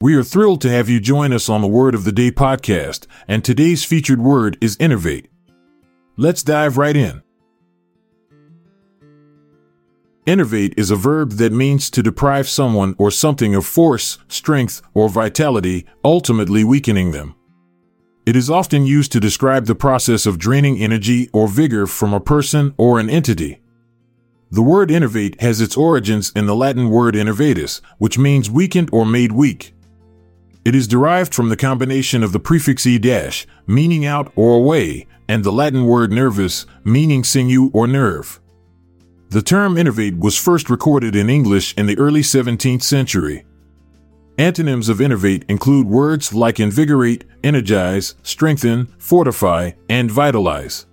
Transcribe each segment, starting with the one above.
We are thrilled to have you join us on the Word of the Day podcast, and today's featured word is enervate. Let's dive right in. Enervate is a verb that means to deprive someone or something of force, strength, or vitality, ultimately weakening them. It is often used to describe the process of draining energy or vigor from a person or an entity. The word enervate has its origins in the Latin word enervatus, which means weakened or made weak. It is derived from the combination of the prefix e dash, meaning out or away, and the Latin word nervus, meaning sinew or nerve. The term enervate was first recorded in English in the early 17th century. Antonyms of enervate include words like invigorate, energize, strengthen, fortify, and vitalize.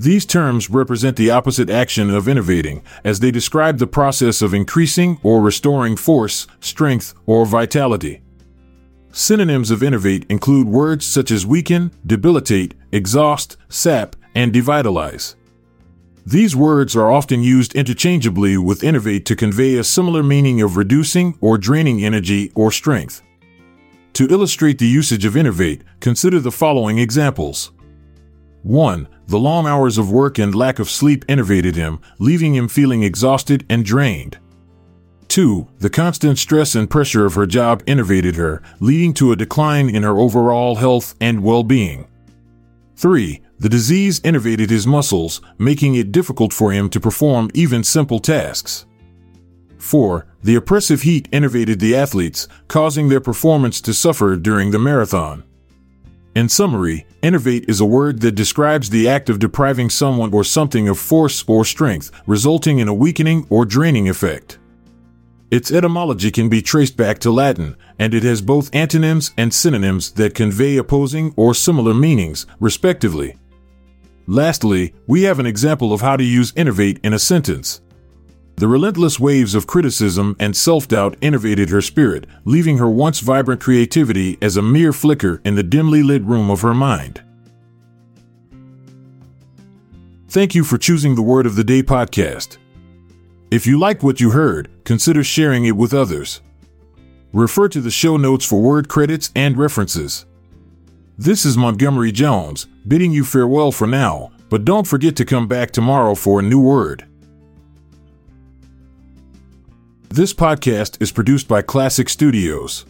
These terms represent the opposite action of enervating, as they describe the process of increasing or restoring force, strength, or vitality. Synonyms of enervate include words such as weaken, debilitate, exhaust, sap, and devitalize. These words are often used interchangeably with enervate to convey a similar meaning of reducing or draining energy or strength. To illustrate the usage of enervate, consider the following examples. 1. The long hours of work and lack of sleep enervated him, leaving him feeling exhausted and drained. 2. The constant stress and pressure of her job enervated her, leading to a decline in her overall health and well being. 3. The disease enervated his muscles, making it difficult for him to perform even simple tasks. 4. The oppressive heat enervated the athletes, causing their performance to suffer during the marathon. In summary, enervate is a word that describes the act of depriving someone or something of force or strength, resulting in a weakening or draining effect. Its etymology can be traced back to Latin, and it has both antonyms and synonyms that convey opposing or similar meanings, respectively. Lastly, we have an example of how to use enervate in a sentence. The relentless waves of criticism and self doubt enervated her spirit, leaving her once vibrant creativity as a mere flicker in the dimly lit room of her mind. Thank you for choosing the Word of the Day podcast. If you liked what you heard, consider sharing it with others. Refer to the show notes for word credits and references. This is Montgomery Jones, bidding you farewell for now, but don't forget to come back tomorrow for a new word. This podcast is produced by Klassic Studios.